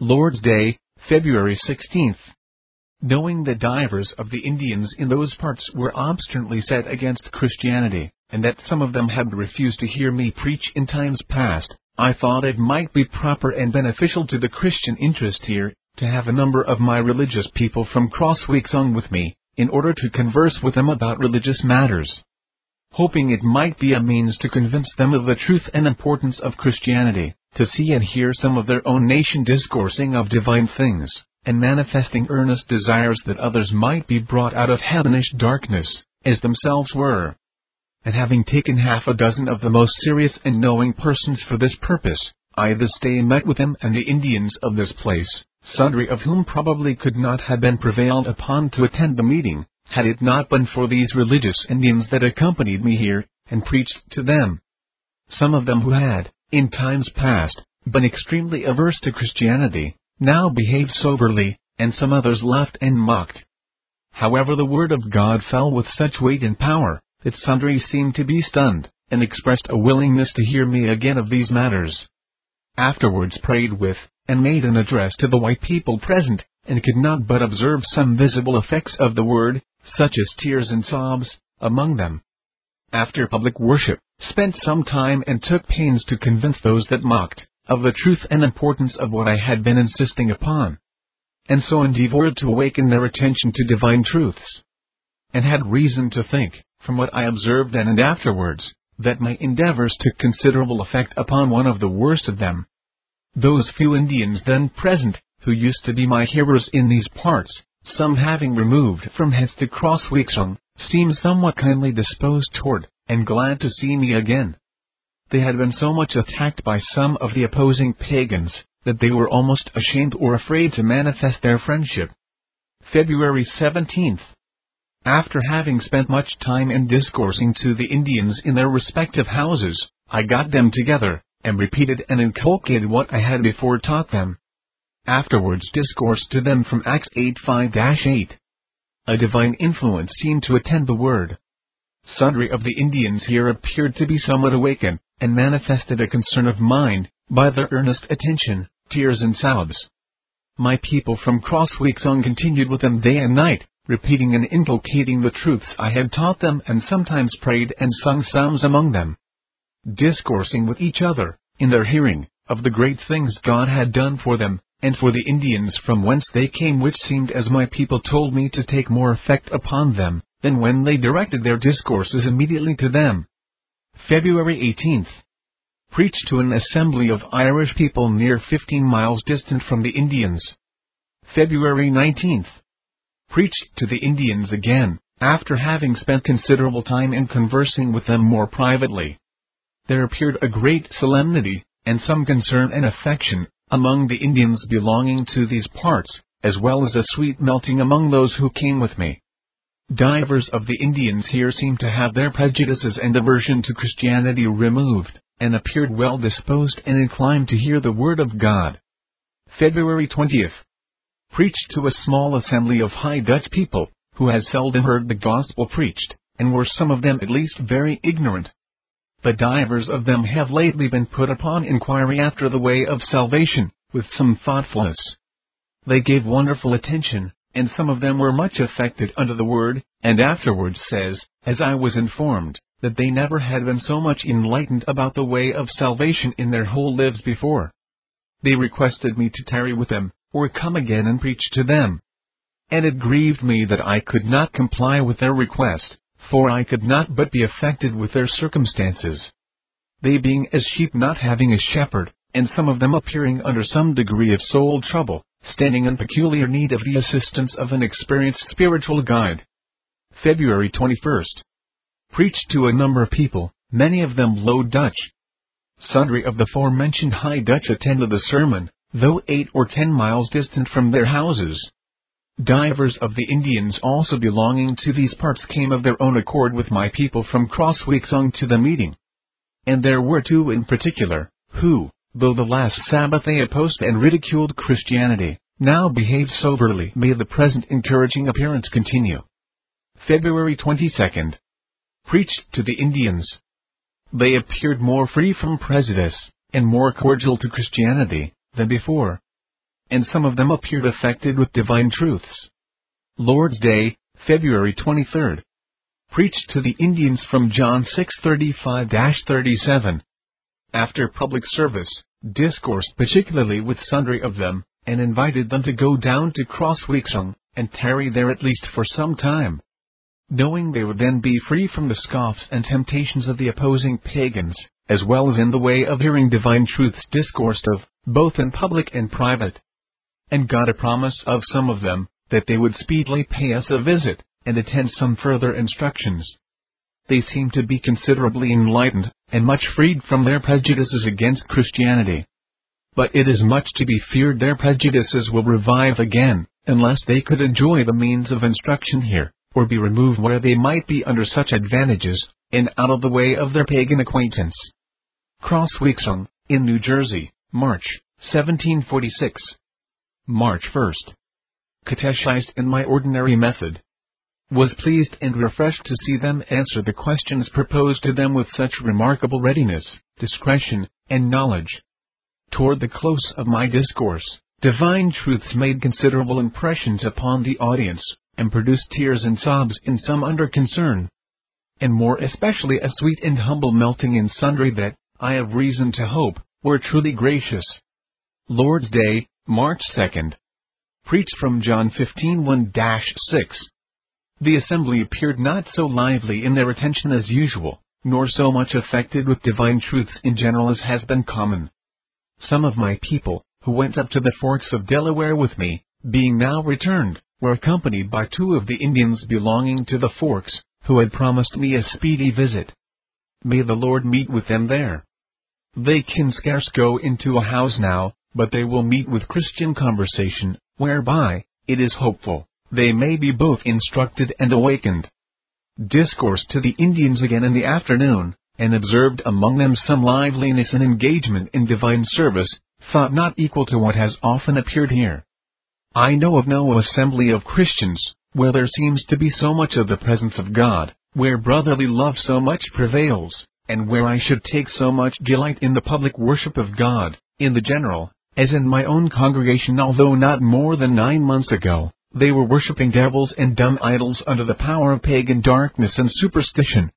Lord's Day, February 16th knowing the divers of the Indians in those parts were obstinately set against Christianity, and that some of them had refused to hear me preach in times past, I thought it might be proper and beneficial to the Christian interest here, to have a number of my religious people from Crossweeksung with me, in order to converse with them about religious matters. Hoping it might be a means to convince them of the truth and importance of Christianity, to see and hear some of their own nation discoursing of divine things and manifesting earnest desires that others might be brought out of heathenish darkness, as themselves were. And having taken half a dozen of the most serious and knowing persons for this purpose, I this day met with them and the Indians of this place, sundry of whom probably could not have been prevailed upon to attend the meeting, had it not been for these religious Indians that accompanied me here, and preached to them. Some of them who had, in times past, been extremely averse to Christianity, now behaved soberly, and some others laughed and mocked. However, the word of God fell with such weight and power, that sundry seemed to be stunned, and expressed a willingness to hear me again of these matters. Afterwards prayed with, and made an address to the white people present, and could not but observe some visible effects of the word, such as tears and sobs, among them. After public worship, spent some time and took pains to convince those that mocked, of the truth and importance of what I had been insisting upon, and so endeavored to awaken their attention to divine truths. And had reason to think, from what I observed then and afterwards, that my endeavors took considerable effect upon one of the worst of them. Those few Indians then present, who used to be my hearers in these parts, some having removed from hence to Crossweeksung, seemed somewhat kindly disposed toward, and glad to see me again. They had been so much attacked by some of the opposing pagans, that they were almost ashamed or afraid to manifest their friendship. February 17th. After having spent much time in discoursing to the Indians in their respective houses, I got them together, and repeated and inculcated what I had before taught them. Afterwards discoursed to them from Acts 8:5-8. A divine influence seemed to attend the word. Sundry of the Indians here appeared to be somewhat awakened, and manifested a concern of mind, by their earnest attention, tears and sobs. My people from Crossweeksung continued with them day and night, repeating and inculcating the truths I had taught them and sometimes prayed and sung psalms among them. Discoursing with each other, in their hearing, of the great things God had done for them, and for the Indians from whence they came which seemed as my people told me to take more effect upon them, than when they directed their discourses immediately to them. February 18th. Preached to an assembly of Irish people near 15 miles distant from the Indians. February 19th. Preached to the Indians again, after having spent considerable time in conversing with them more privately. There appeared a great solemnity, and some concern and affection, among the Indians belonging to these parts, as well as a sweet melting among those who came with me. Divers of the Indians here seem to have their prejudices and aversion to Christianity removed, and appeared well disposed and inclined to hear the word of God. February 20th. Preached to a small assembly of High Dutch people, who had seldom heard the gospel preached, and were some of them at least very ignorant. But divers of them have lately been put upon inquiry after the way of salvation, with some thoughtfulness. They gave wonderful attention, and some of them were much affected under the word, and afterwards says, as I was informed, that they never had been so much enlightened about the way of salvation in their whole lives before. They requested me to tarry with them, or come again and preach to them. And it grieved me that I could not comply with their request, for I could not but be affected with their circumstances. They being as sheep not having a shepherd, and some of them appearing under some degree of soul trouble, standing in peculiar need of the assistance of an experienced spiritual guide. February 21st. Preached to a number of people, many of them Low Dutch. Sundry of the forementioned High Dutch attended the sermon, though eight or ten miles distant from their houses. Divers of the Indians also belonging to these parts came of their own accord with my people from Crossweeksung to the meeting. And there were two in particular, who, though the last Sabbath they opposed and ridiculed Christianity, now behaved soberly. May the present encouraging appearance continue. February 22nd. Preached to the Indians. They appeared more free from prejudice, and more cordial to Christianity, than before. And some of them appeared affected with divine truths. Lord's Day, February 23rd. Preached to the Indians from John 6:35-37 after public service, discoursed particularly with sundry of them, and invited them to go down to Crossweeksung, and tarry there at least for some time. Knowing they would then be free from the scoffs and temptations of the opposing pagans, as well as in the way of hearing divine truths discoursed of, both in public and private. And got a promise of some of them, that they would speedily pay us a visit, and attend some further instructions they seem to be considerably enlightened, and much freed from their prejudices against Christianity. But it is much to be feared their prejudices will revive again, unless they could enjoy the means of instruction here, or be removed where they might be under such advantages, and out of the way of their pagan acquaintance. Crossweeksung, in New Jersey, March, 1746. March 1st. Catechized in my ordinary method, was pleased and refreshed to see them answer the questions proposed to them with such remarkable readiness, discretion, and knowledge. Toward the close of my discourse, divine truths made considerable impressions upon the audience, and produced tears and sobs in some under concern, and more especially a sweet and humble melting in sundry that, I have reason to hope, were truly gracious. Lord's Day, March 2nd. Preached from John 15 1 6. The assembly appeared not so lively in their attention as usual, nor so much affected with divine truths in general as has been common. Some of my people, who went up to the forks of Delaware with me, being now returned, were accompanied by two of the Indians belonging to the forks, who had promised me a speedy visit. May the Lord meet with them there. They can scarce go into a house now, but they will meet with Christian conversation, whereby, it is hopeful, they may be both instructed and awakened. Discourse to the Indians again in the afternoon, and observed among them some liveliness and engagement in divine service, thought not equal to what has often appeared here. I know of no assembly of Christians, where there seems to be so much of the presence of God, where brotherly love so much prevails, and where I should take so much delight in the public worship of God, in the general, as in my own congregation although not more than nine months ago, they were worshipping devils and dumb idols under the power of pagan darkness and superstition.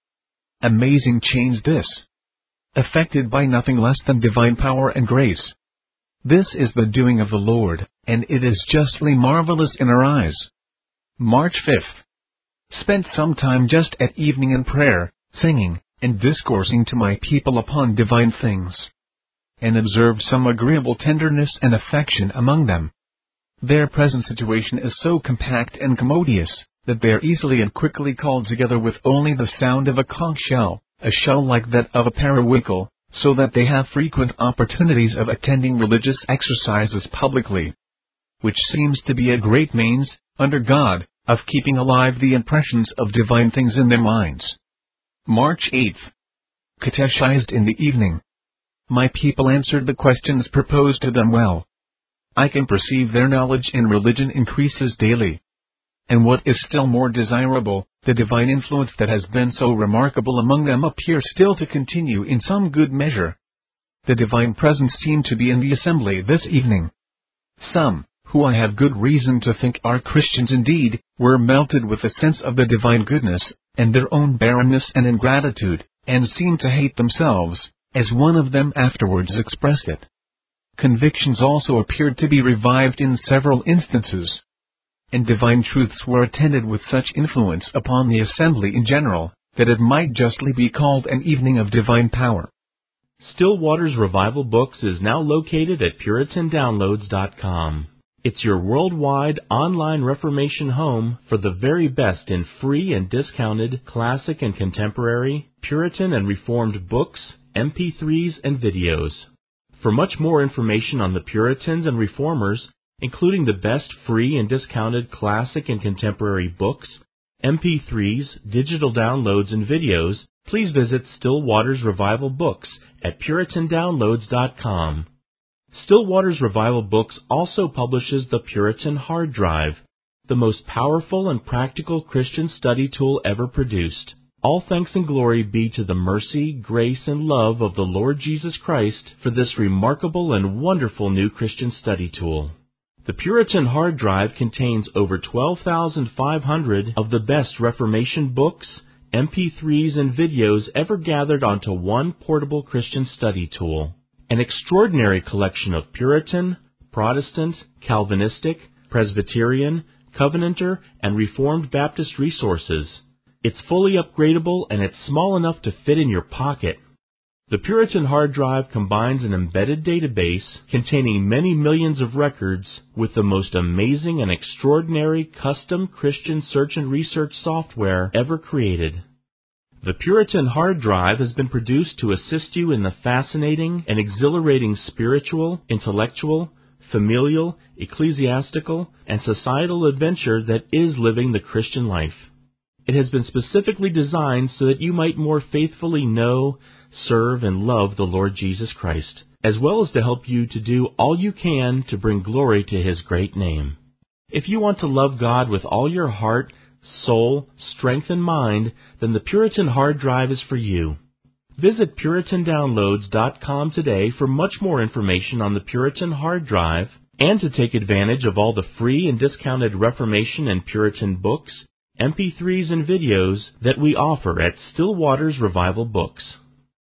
Amazing change this. affected by nothing less than divine power and grace. This is the doing of the Lord, and it is justly marvelous in our eyes. March 5th. Spent some time just at evening in prayer, singing, and discoursing to my people upon divine things. And observed some agreeable tenderness and affection among them. Their present situation is so compact and commodious, that they are easily and quickly called together with only the sound of a conch shell, a shell like that of a periwinkle, so that they have frequent opportunities of attending religious exercises publicly. Which seems to be a great means, under God, of keeping alive the impressions of divine things in their minds. March 8th. Catechized in the evening. My people answered the questions proposed to them well. I can perceive their knowledge in religion increases daily. And what is still more desirable, the divine influence that has been so remarkable among them appears still to continue in some good measure. The divine presence seemed to be in the assembly this evening. Some, who I have good reason to think are Christians indeed, were melted with a sense of the divine goodness, and their own barrenness and ingratitude, and seemed to hate themselves, as one of them afterwards expressed it. Convictions also appeared to be revived in several instances, and divine truths were attended with such influence upon the assembly in general, that it might justly be called an evening of divine power. Still Waters Revival Books is now located at PuritanDownloads.com. It's your worldwide online Reformation home for the very best in free and discounted classic and contemporary, Puritan and Reformed books, MP3s, and videos. For much more information on the Puritans and Reformers, including the best free and discounted classic and contemporary books, MP3s, digital downloads, and videos, please visit Still Waters Revival Books at PuritanDownloads.com. Still Waters Revival Books also publishes the Puritan Hard Drive, the most powerful and practical Christian study tool ever produced. All thanks and glory be to the mercy, grace, and love of the Lord Jesus Christ for this remarkable and wonderful new Christian study tool. The Puritan hard drive contains over 12,500 of the best Reformation books, MP3s, and videos ever gathered onto one portable Christian study tool. An extraordinary collection of Puritan, Protestant, Calvinistic, Presbyterian, Covenanter, and Reformed Baptist resources. It's fully upgradable and it's small enough to fit in your pocket. The Puritan hard drive combines an embedded database containing many millions of records with the most amazing and extraordinary custom Christian search and research software ever created. The Puritan hard drive has been produced to assist you in the fascinating and exhilarating spiritual, intellectual, familial, ecclesiastical, and societal adventure that is living the Christian life. It has been specifically designed so that you might more faithfully know, serve, and love the Lord Jesus Christ, as well as to help you to do all you can to bring glory to His great name. If you want to love God with all your heart, soul, strength, and mind, then the Puritan hard drive is for you. Visit PuritanDownloads.com today for much more information on the Puritan hard drive and to take advantage of all the free and discounted Reformation and Puritan books, MP3s, and videos that we offer at Still Waters Revival Books.